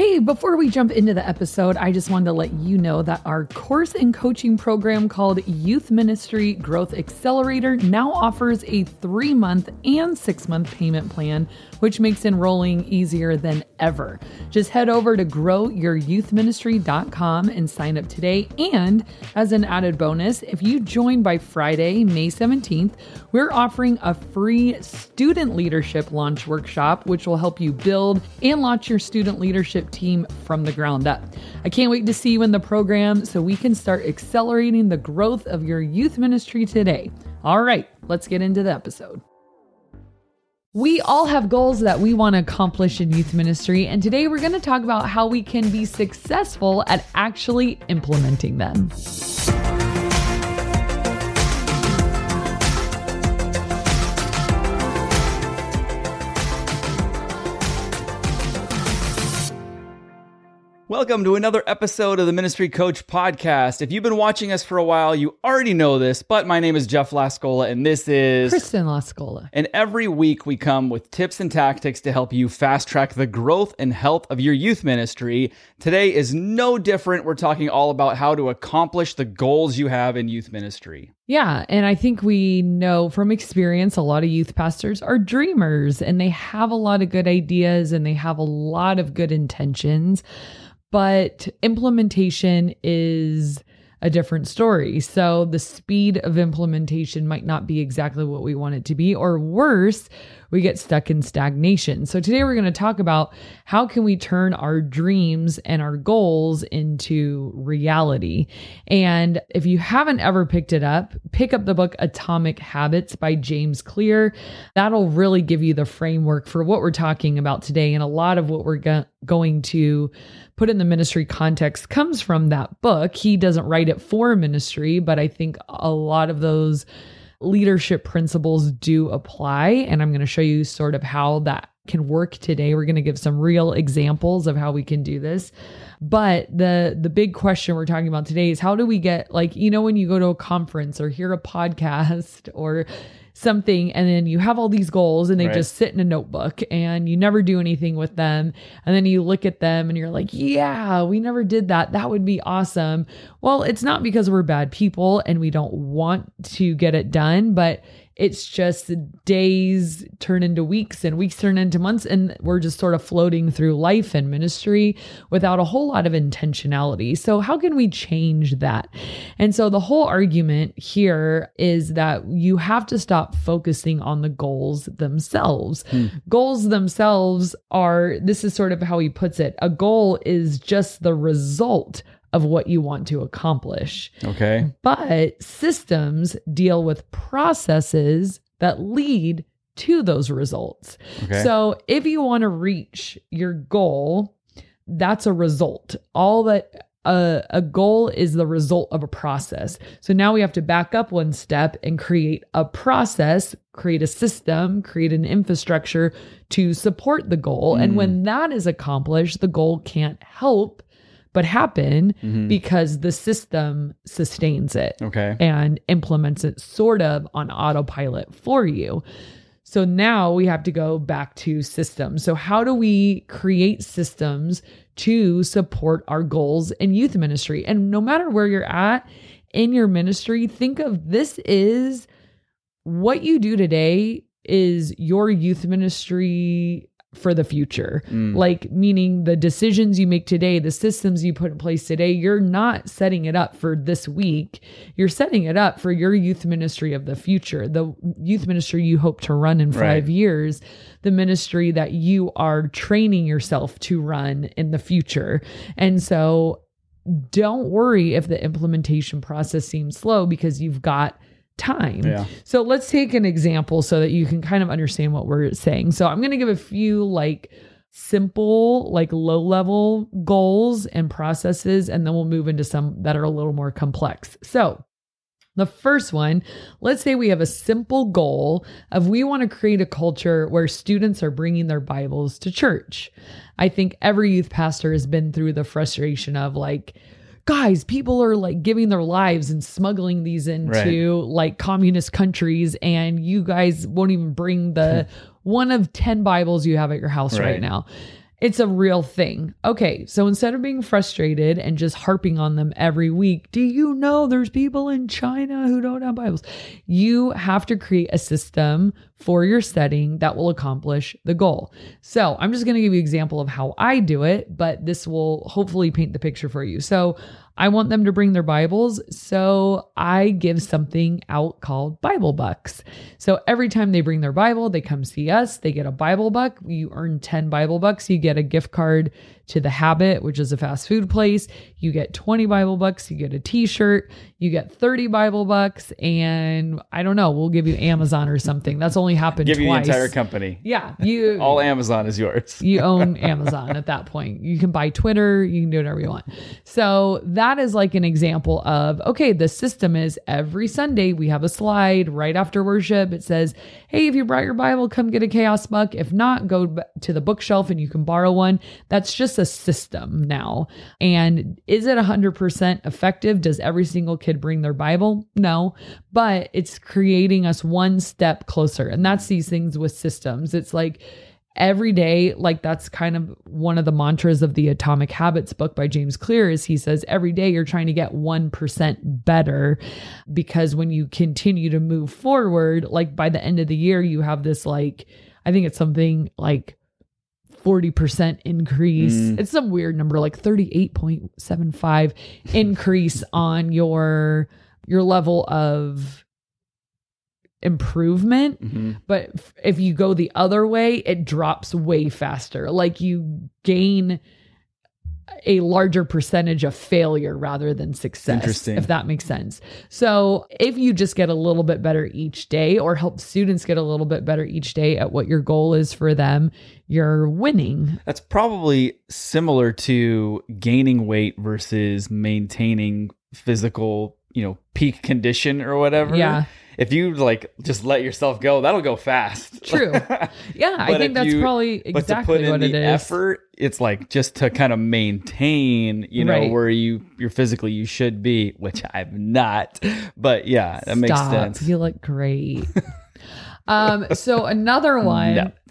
Hey, before we jump into the episode, I just wanted to let you know that our course and coaching program called Youth Ministry Growth Accelerator now offers a three month and six month payment plan, which makes enrolling easier than ever. Just head over to growyouthministry.com and sign up today. And as an added bonus, if you join by Friday, May 17th, we're offering a free student leadership launch workshop, which will help you build and launch your student leadership team from the ground up. I can't wait to see you in the program so we can start accelerating the growth of your youth ministry today. All right, let's get into the episode. We all have goals that we want to accomplish in youth ministry, and today we're going to talk about how we can be successful at actually implementing them. Welcome to another episode of the Ministry Coach Podcast. If you've been watching us for a while, you already know this, but my name is Jeff Lascola and this is Kristen Lascola. And every week we come with tips and tactics to help you fast track the growth and health of your youth ministry. Today is no different. We're talking all about how to accomplish the goals you have in youth ministry. Yeah. And I think we know from experience a lot of youth pastors are dreamers and they have a lot of good ideas and they have a lot of good intentions but implementation is a different story. So the speed of implementation might not be exactly what we want it to be, or worse, we get stuck in stagnation. So today we're going to talk about how can we turn our dreams and our goals into reality. And if you haven't ever picked it up, pick up the book Atomic Habits by James Clear. That'll really give you the framework for what we're talking about today. And a lot of what we're go- going to put in the ministry context comes from that book. He doesn't write it for ministry, but I think a lot of those leadership principles do apply. And I'm going to show you sort of how that can work today. We're going to give some real examples of how we can do this. But the the big question we're talking about today is how do we get like you know when you go to a conference or hear a podcast or something and then you have all these goals and they right. just sit in a notebook and you never do anything with them and then you look at them and you're like yeah we never did that that would be awesome well it's not because we're bad people and we don't want to get it done but it's just days turn into weeks and weeks turn into months. And we're just sort of floating through life and ministry without a whole lot of intentionality. So, how can we change that? And so, the whole argument here is that you have to stop focusing on the goals themselves. Hmm. Goals themselves are, this is sort of how he puts it a goal is just the result of what you want to accomplish. Okay. But systems deal with processes that lead to those results. Okay. So if you want to reach your goal, that's a result. All that a, a goal is the result of a process. So now we have to back up one step and create a process, create a system, create an infrastructure to support the goal. Mm. And when that is accomplished, the goal can't help but happen mm-hmm. because the system sustains it okay. and implements it sort of on autopilot for you. So now we have to go back to systems. So, how do we create systems to support our goals in youth ministry? And no matter where you're at in your ministry, think of this is what you do today is your youth ministry for the future. Mm. Like, meaning the decisions you make today, the systems you put in place today, you're not setting it up for this week. You're setting it up for your youth ministry of the future, the youth ministry you hope to run in five right. years, the ministry that you are training yourself to run in the future. And so, don't worry if the implementation process seems slow because you've got time. Yeah. So let's take an example so that you can kind of understand what we're saying. So I'm going to give a few like simple, like low level goals and processes, and then we'll move into some that are a little more complex. So the first one, let's say we have a simple goal of we want to create a culture where students are bringing their Bibles to church. I think every youth pastor has been through the frustration of like, guys, people are like giving their lives and smuggling these into right. like communist countries, and you guys won't even bring the one of 10 Bibles you have at your house right, right now. It's a real thing. Okay, so instead of being frustrated and just harping on them every week, do you know there's people in China who don't have Bibles? You have to create a system for your setting that will accomplish the goal. So I'm just going to give you an example of how I do it, but this will hopefully paint the picture for you. So I want them to bring their Bibles. So I give something out called Bible Bucks. So every time they bring their Bible, they come see us, they get a Bible Buck. You earn 10 Bible Bucks. You get a gift card to The Habit, which is a fast food place. You get 20 Bible Bucks. You get a t shirt. You get 30 Bible Bucks. And I don't know, we'll give you Amazon or something. That's only happened Give you the entire company. yeah. You All Amazon is yours. you own Amazon at that point. You can buy Twitter, you can do whatever you want. So that is like an example of okay, the system is every Sunday we have a slide right after worship. It says, hey, if you brought your Bible, come get a chaos buck. If not, go to the bookshelf and you can borrow one. That's just a system now. And is it 100% effective? Does every single kid bring their Bible? No, but it's creating us one step closer. And that's these things with systems. It's like, every day like that's kind of one of the mantras of the atomic habits book by james clear is he says every day you're trying to get 1% better because when you continue to move forward like by the end of the year you have this like i think it's something like 40% increase Mm. it's some weird number like 38.75 increase on your your level of improvement Mhm. but if you go the other way it drops way faster like you gain a larger percentage of failure rather than success Interesting. if that makes sense so if you just get a little bit better each day or help students get a little bit better each day at what your goal is for them you're winning That's probably similar to gaining weight versus maintaining physical, you know, peak condition or whatever. Yeah. If you like just let yourself go, that'll go fast. True. yeah i think that's you- probably but to exactly put in what the it is effort, it's like just to kind of maintain, you know, Right. where you you're physically you should be, which I'm not. But yeah, that makes sense. You look great. um, so another one No.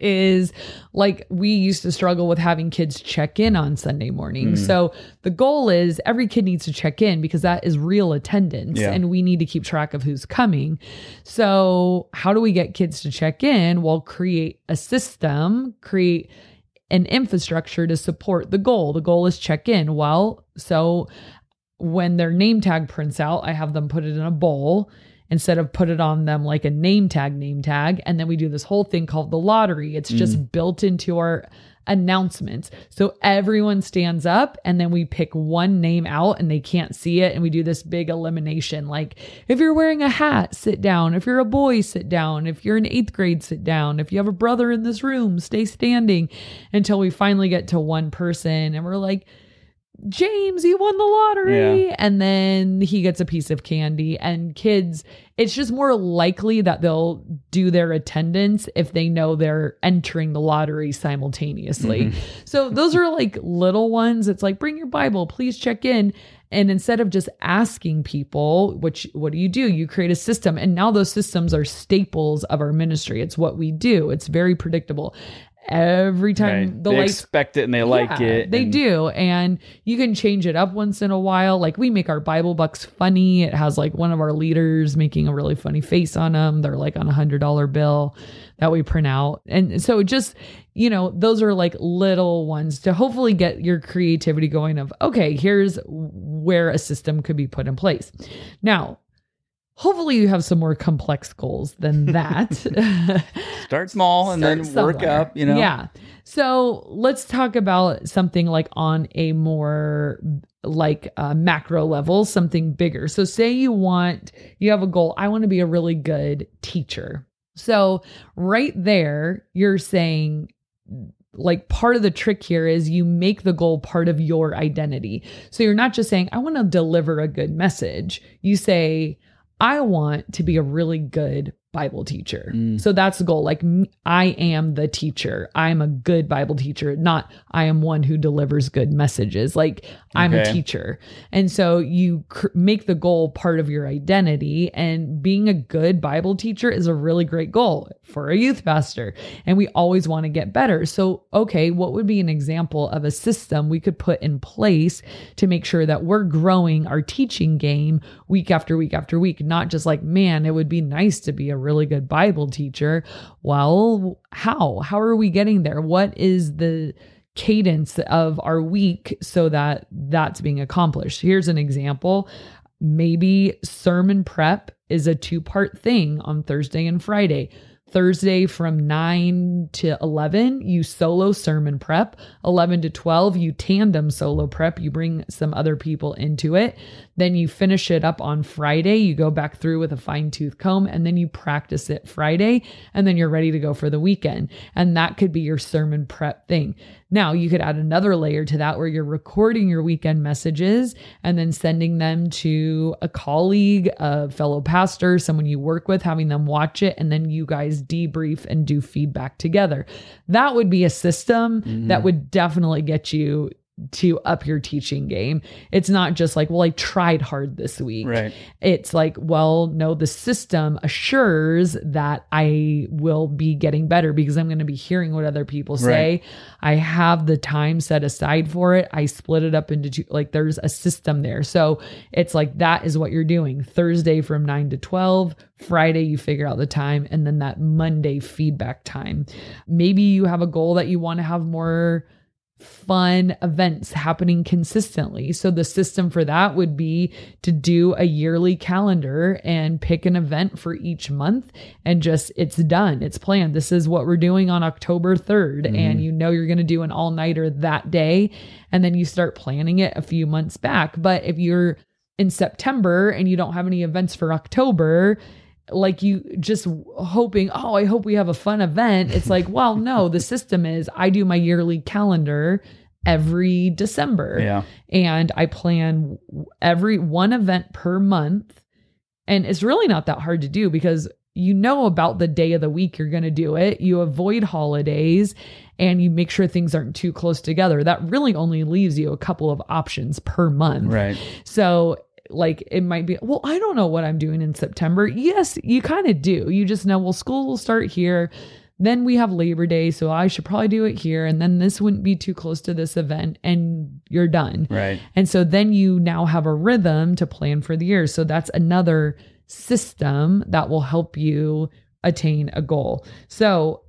is like we used to struggle with having kids check in on Sunday morning. So the goal is every kid needs to check in because that is real attendance Yeah. and we need to keep track of who's coming. So how do we get kids to check in? Well, create a system, create an infrastructure to support the goal. The goal is check in. Well, so when their name tag prints out, I have them put it in a bowl instead of put it on them like a name tag, name tag. And then we do this whole thing called the lottery. It's just mm. built into our announcements. So everyone stands up and then we pick one name out and they can't see it. And we do this big elimination. Like if you're wearing a hat, sit down. If you're a boy, sit down. If you're in eighth grade, sit down. If you have a brother in this room, stay standing until we finally get to one person and we're like, James, you won the lottery. And then he gets a piece of candy. And kids, it's just more likely that they'll do their attendance if they know they're entering the lottery simultaneously. Mm-hmm. So those are like little ones. It's like, bring your Bible, please check in. And instead of just asking people, which what do you do? You create a system. And now those systems are staples of our ministry. It's what we do. It's very predictable. Every time Right. the they lights expect it and they like yeah, it. They and- do. And you can change it up once in a while. Like we make our Bible bucks funny. It has like one of our leaders making a really funny face on them. They're like on a hundred dollar bill that we print out. And so just, you know, those are like little ones to hopefully get your creativity going of, okay, here's where a system could be put in place. Now, hopefully you have some more complex goals than that. Start small and then Start work up, you know? Yeah. So let's talk about something like on a more like uh, macro level, something bigger. So say you want, you have a goal. I want to be a really good teacher. So right there, you're saying, like part of the trick here is you make the goal part of your identity. So you're not just saying, I want to deliver a good message. You say, I want to be a really good Bible teacher. Mm. So that's the goal. Like I am the teacher. I'm a good Bible teacher, not I am one who delivers good messages. Like I'm a teacher. And so you cr- make the goal part of your identity and being a good Bible teacher is a really great goal for a youth pastor. And we always want to get better. So okay, what would be an example of a system we could put in place to make sure that we're growing our teaching game week after week after week, not just like, man, it would be nice to be a really good Bible teacher. Well, how? How are we getting there? What is the cadence of our week so that that's being accomplished? Here's an example. Maybe sermon prep is a two part thing on Thursday and Friday. Thursday from 9 to 11, you solo sermon prep. 11 to 12, you tandem solo prep. You bring some other people into it. Then you finish it up on Friday. You go back through with a fine tooth comb and then you practice it Friday. And then you're ready to go for the weekend. And that could be your sermon prep thing. Now, you could add another layer to that where you're recording your weekend messages and then sending them to a colleague, a fellow pastor, someone you work with, having them watch it, and then you guys debrief and do feedback together. That would be a system that mm-hmm. would definitely get you to up your teaching game. It's not just like, well, I tried hard this week. Right. It's like, well, no, the system assures that I will be getting better because I'm going to be hearing what other people say. I have the time set aside for it. I split it up into two, like, there's a system there. So it's like, that is what you're doing. Thursday from 9 to 12, Friday, you figure out the time, and then that Monday feedback time. Maybe you have a goal that you want to have more fun events happening consistently. So the system for that would be to do a yearly calendar and pick an event for each month and just it's done. It's planned. This is what we're doing on October 3rd mm-hmm. and you know you're going to do an all-nighter that day and then you start planning it a few months back. But if you're in September and you don't have any events for October, like you just hoping, oh, I hope we have a fun event. It's like, well, no, the system is I do my yearly calendar every December Yeah. and I plan every one event per month. And it's really not that hard to do because you know about the day of the week you're going to do it. You avoid holidays and you make sure things aren't too close together. That really only leaves you a couple of options per month. Right. So, like, it might be, well, I don't know what I'm doing in September. Yes, you kind of do. You just know, well, school will start here. Then we have Labor Day. So I should probably do it here. And then this wouldn't be too close to this event and you're done. Right. And so then you now have a rhythm to plan for the year. So that's another system that will help you attain a goal. So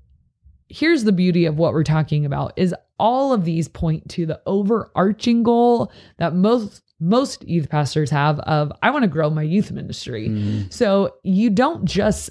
here's the beauty of what we're talking about is all of these point to the overarching goal that most most youth pastors have of I want to grow my youth ministry. Mhm. So you don't just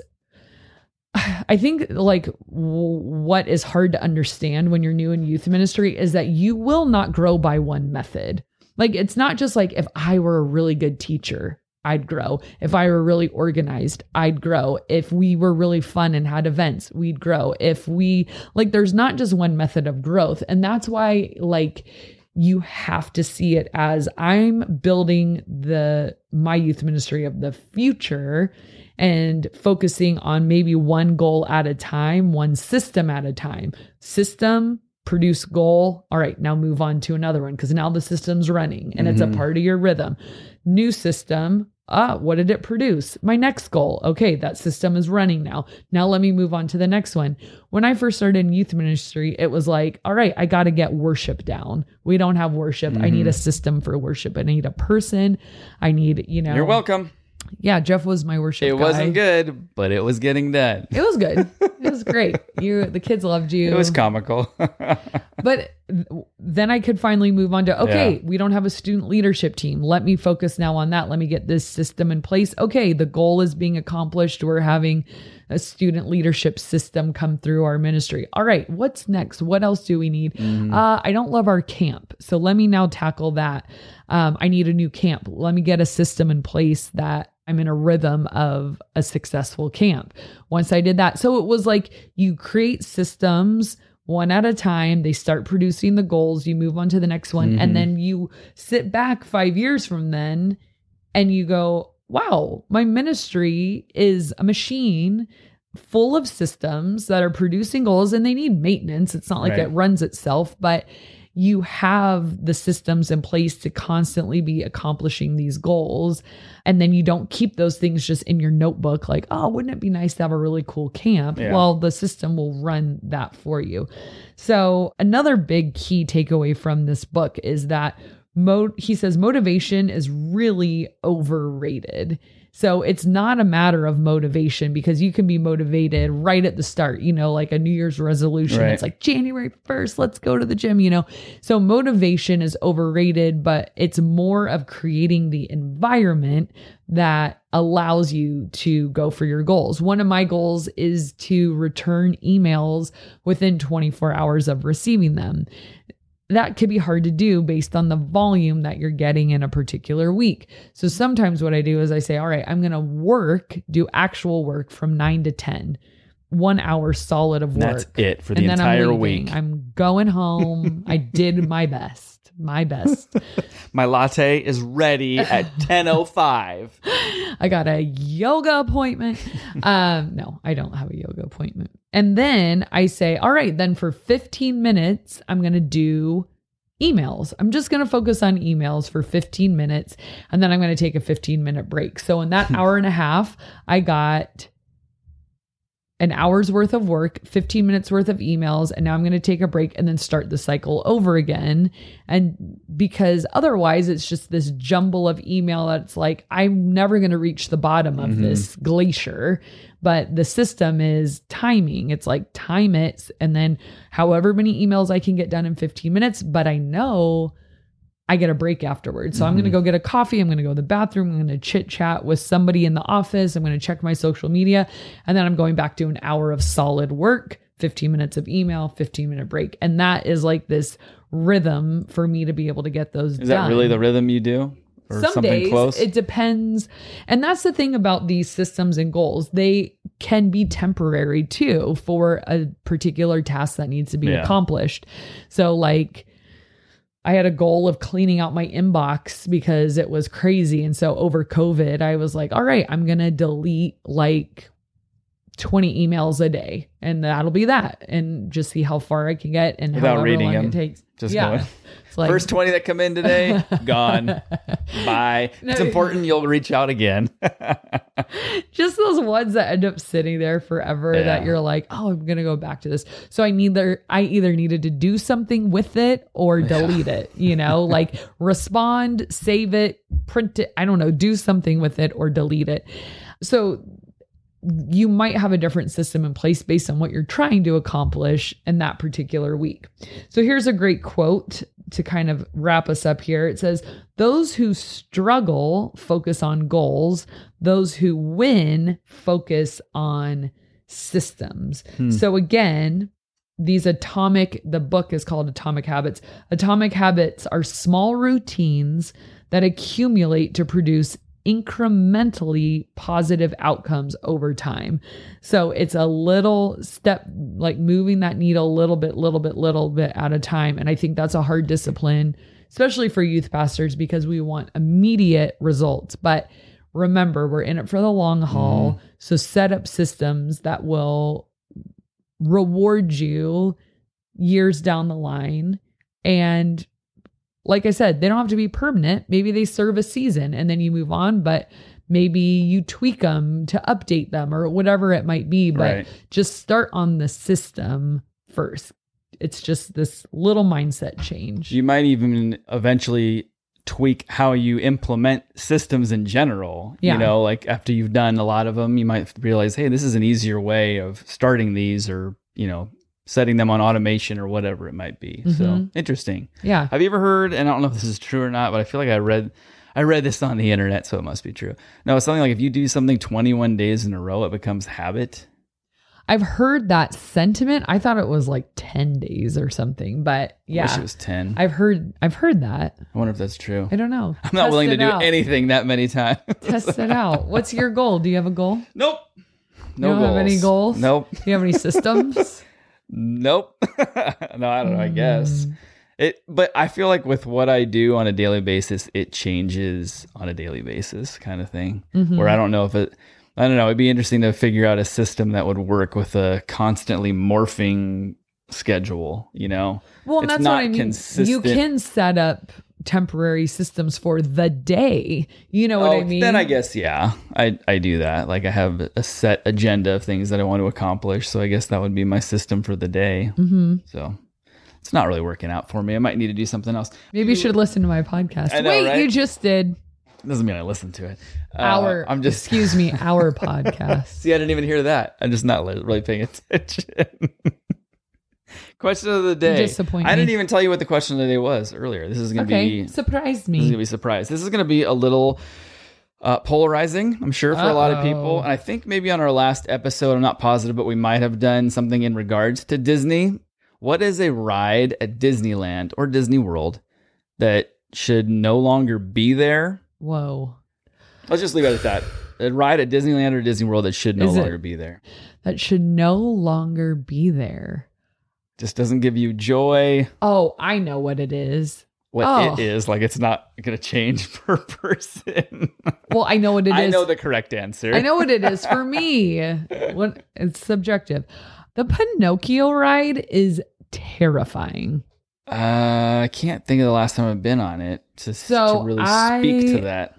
I think like w- what is hard to understand when you're new in youth ministry is that you will not grow by one method. Like it's not just like if I were a really good teacher, I'd grow. If I were really organized, I'd grow. If we were really fun and had events, we'd grow. If we like there's not just one method of growth. And that's why like you have to see it as I'm building the my youth ministry of the future and focusing on maybe one goal at a time, one system at a time. System, produce goal. All right, now move on to another one because now the system's running and it's a Mhm. part of your rhythm. New system. Ah, what did it produce? My next goal. Okay, that system is running now. Now let me move on to the next one. When I first started in youth ministry, it was like, all right, I got to get worship down. We don't have worship. I need a system for worship. I need a person. I need, you know. You're welcome. Yeah, Jeff was my worship. It guy. wasn't good, but it was getting done. It was good. It was great. You, the kids loved you. It was comical. but th- then I could finally move on to okay, Yeah. we don't have a student leadership team. Let me focus now on that. Let me get this system in place. Okay, the goal is being accomplished. We're having a student leadership system come through our ministry. All right, what's next? What else do we need? Uh, I don't love our camp. So let me now tackle that. Um, I need a new camp. Let me get a system in place that I'm in a rhythm of a successful camp. Once I did that, so it was like you create systems one at a time. They start producing the goals. You move on to the next one. Mhm. And then you sit back five years from then and you go, wow, my ministry is a machine full of systems that are producing goals and they need maintenance. It's not like Right. it runs itself, but you have the systems in place to constantly be accomplishing these goals. And then you don't keep those things just in your notebook, like, oh, wouldn't it be nice to have a really cool camp? Yeah. Well, the system will run that for you. So, another big key takeaway from this book is that mo- he says motivation is really overrated. So it's not a matter of motivation because you can be motivated right at the start, you know, like a New Year's resolution. Right. It's like January 1st, let's go to the gym, you know. So motivation is overrated, but it's more of creating the environment that allows you to go for your goals. One of my goals is to return emails within 24 hours of receiving them that could be hard to do based on the volume that you're getting in a particular week. So sometimes what I do is I say, all right, I'm going to work, do actual work from nine to 10, one hour solid of work. that's it for the and then I'm entire week. I'm going home. I did my best, my best. My latte is ready at 10:05. I got a yoga appointment. Um, no, I don't have a yoga appointment. And then I say, all right, then for 15 minutes, I'm going to do emails. I'm just going to focus on emails for 15 minutes and then I'm going to take a 15 minute break. So in that hmm. hour and a half, I got an hour's worth of work, 15 minutes worth of emails, and now I'm going to take a break and then start the cycle over again. And because otherwise, it's just this jumble of email that's like, I'm never going to reach the bottom of Mhm. this glacier. But the system is timing. It's like time it, and then however many emails I can get done in 15 minutes. But I know I get a break afterwards. So I'm going to mm-hmm. go get a coffee. I'm going to go to the bathroom. I'm going to chit chat with somebody in the office. I'm going to check my social media. And then I'm going back to an hour of solid work, 15 minutes of email, 15 minute break. And that is like this rhythm for me to be able to get those Is done. that really the rhythm you do? Or Some something days close? it depends. And that's the thing about these systems and goals. They can be temporary too for a particular task that needs to be Yeah. accomplished. So like I had a goal of cleaning out my inbox because it was crazy. And so over COVID, I was like, all right, I'm going to delete like 20 emails a day and that'll be that and just see how far I can get and Without reading long them. it takes. Just yeah. going. It's like, First 20 that come in today, gone. Bye. No. It's important you'll reach out again. just those ones that end up sitting there forever that you're like, oh, I'm gonna go back to this. So I neither I either needed to do something with it or delete it, you know, like respond, save it, print it, I don't know, do something with it or delete it. So you might have a different system in place based on what you're trying to accomplish in that particular week. So here's a great quote to kind of wrap us up here. It says, Those who struggle focus on goals, those who win focus on systems. Hmm. So again, these atomic, the book is called Atomic Habits. Atomic habits are small routines that accumulate to produce incrementally positive outcomes over time. So it's a little step, like moving that needle a little bit, little bit, little bit at a time. And I think that's a hard discipline, especially for youth pastors, because we want immediate results. But remember, we're in it for the long haul. Mm-hmm. So set up systems that will reward you years down the line. And like I said, they don't have to be permanent. Maybe they serve a season and then you move on, but maybe you tweak them to update them or whatever it might be. But Right. just start on the system first. It's just this little mindset change. You might even eventually tweak how you implement systems in general. Yeah. You know, like after you've done a lot of them, you might realize, hey, this is an easier way of starting these or, you know, setting them on automation or whatever it might be. So Mhm. interesting. yeah. Have you ever heard, and I don't know if this is true or not, but I feel like I read I read this on the internet, so it must be true. No, it's something like if you do something 21 days in a row, it becomes habit. I've heard that sentiment. I thought it was like 10 days or something, but I yeah. wish it was 10. I've heard I've heard that. I wonder if that's true. I don't know. I'm not Test willing to do out. anything that many times. Test it out. What's your goal? Do you have a goal? Nope. No you don't have any goals? Nope. Do you have any systems? Nope. no, I don't know. I guess Mm. It, but I feel like with what I do on a daily basis, it changes on a daily basis, kind of thing. Mm-hmm. Where I don't know if it, I don't know. It'd be interesting to figure out a system that would work with a constantly morphing schedule. You know, Well, It's that's not what I mean. You can set up temporary systems for the day. You know what I Oh, mean? Then I guess yeah, I I do that. Like I have a set agenda of things that I want to accomplish. So I guess that would be my system for the day. hmm So it's not really working out for me. I might need to do something else. Maybe you should listen to my podcast. Know, Wait, right? you just did Doesn't mean I listen to it. Uh, our. I'm just excuse me, our podcast. See, I didn't even hear that. I'm just not really paying attention. question of the day. disappoint I didn't me. even tell you what the question of the day was earlier. This is going to Okay, be surprised This is gonna be a surprise. This is gonna be a little uh, polarizing, I'm sure, for a lot of people. And I think maybe on our last episode, I'm not positive, but we might have done something in regards to Disney. What is a ride at Disneyland or Disney World that should no longer be there? Whoa, Let's just leave it at that. A ride at Disneyland or Disney World that should no Is it- longer be there. that should no longer be there. Just doesn't give you joy. Oh, I know what it is. What Oh. it is, like it's not going to change per person. Well, I know what it is. I know the correct answer. I know what it is for me. What it's subjective. The Pinocchio ride is terrifying. Uh, I can't think of the last time I've been on it to, So to really I- speak to that.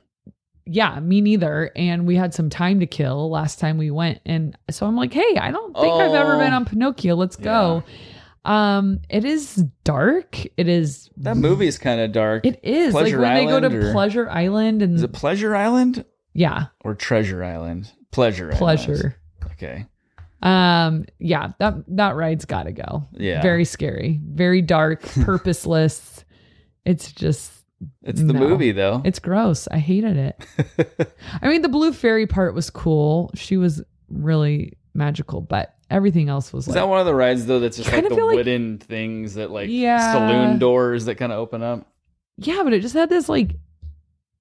Yeah, me neither. And we had some time to kill last time we went. And so I'm like, hey, I don't think I've ever Oh. been on Pinocchio. Let's go. Um, it is dark. It is That movie is kind of dark. It is Pleasure like when they go to or- Pleasure Island and is it Pleasure Island yeah, or Treasure Island? Pleasure. Island. pleasure. Okay. Um, yeah, that that ride's got to go. Yeah. very scary, very dark, purposeless. It's just It's the No. movie though. it's gross. I hated it. I mean, the blue fairy part was cool. She was really magical, but everything else was Is like that one of the rides though that's just like the feel like- wooden things that like Yeah. saloon doors that kind of open up? yeah, but it just had this like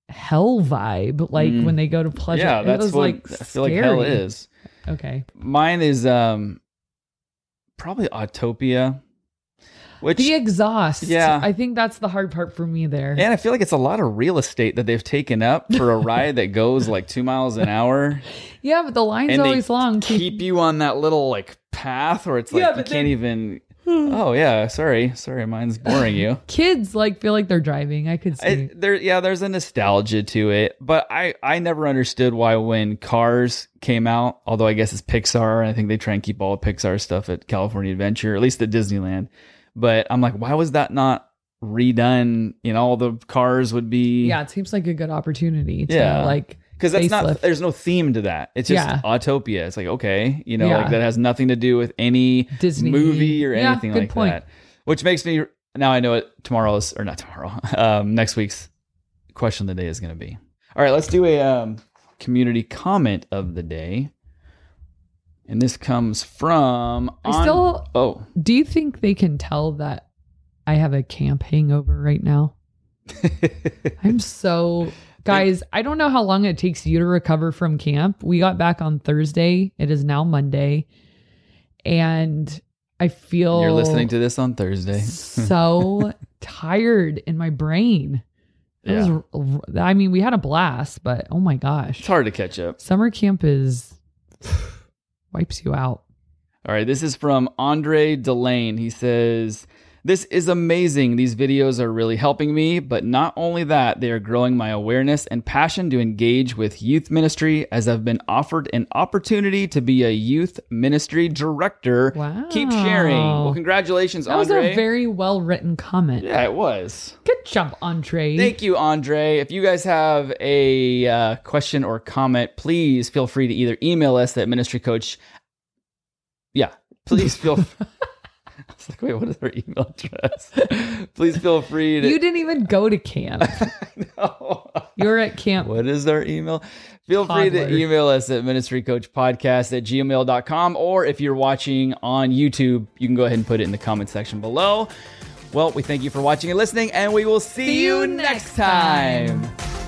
hell vibe, like Mm. when they go to pleasure. yeah, it that's was what like I feel like hell is. Okay, Mine is um probably Autopia, which the exhaust. Yeah. I think that's the hard part for me there. and I feel like it's a lot of real estate that they've taken up for a ride that goes like two miles an hour. yeah, but the line's and always they long. keep you on that little like path where it's like Yeah, you can't then- even hmm. oh yeah sorry sorry mine's boring you Kids like feel like they're driving. I could see. I, there yeah there's a nostalgia to it but i i never understood why when cars came out although i guess it's pixar and i think they try and keep all pixar stuff at california adventure at least at disneyland but i'm like why was that not redone you know all the cars would be yeah, it seems like a good opportunity to Yeah. like because that's not there's no theme to that it's just Yeah. autopia it's like okay you know Yeah. like that has nothing to do with any Disney movie or Yeah, anything like point. that which makes me now i know what tomorrow's or not tomorrow um next week's question of the day is going to be all right let's do a um community comment of the day and this comes from I on- still oh do you think they can tell that I have a camp hangover right now? I'm so guys, I don't know how long it takes you to recover from camp. We got back on Thursday. It is now Monday. And I feel you're listening to this on thursday so tired in my brain. It Yeah. was I mean, we had a blast, but oh my gosh. it's hard to catch up Summer camp is wipes you out. All right, this is from Andre Delane. He says, This is amazing. These videos are really helping me, but not only that, they are growing my awareness and passion to engage with youth ministry as I've been offered an opportunity to be a youth ministry director. Wow. Keep sharing. Well, congratulations, That was a very well written comment. yeah, it was. Good job, Andre. Thank you, Andre. If you guys have a uh, question or comment, please feel free to either email us at ministry coach. Yeah, please feel. I was like, wait, what is our email address? please feel free to. you didn't even go to camp. No. You're at camp. What is our email? Feel free to email us at ministrycoachpodcast at gmail.com. Or if you're watching on YouTube, you can go ahead and put it in the comment section below. Well, we thank you for watching and listening, and we will see, See you next time. time.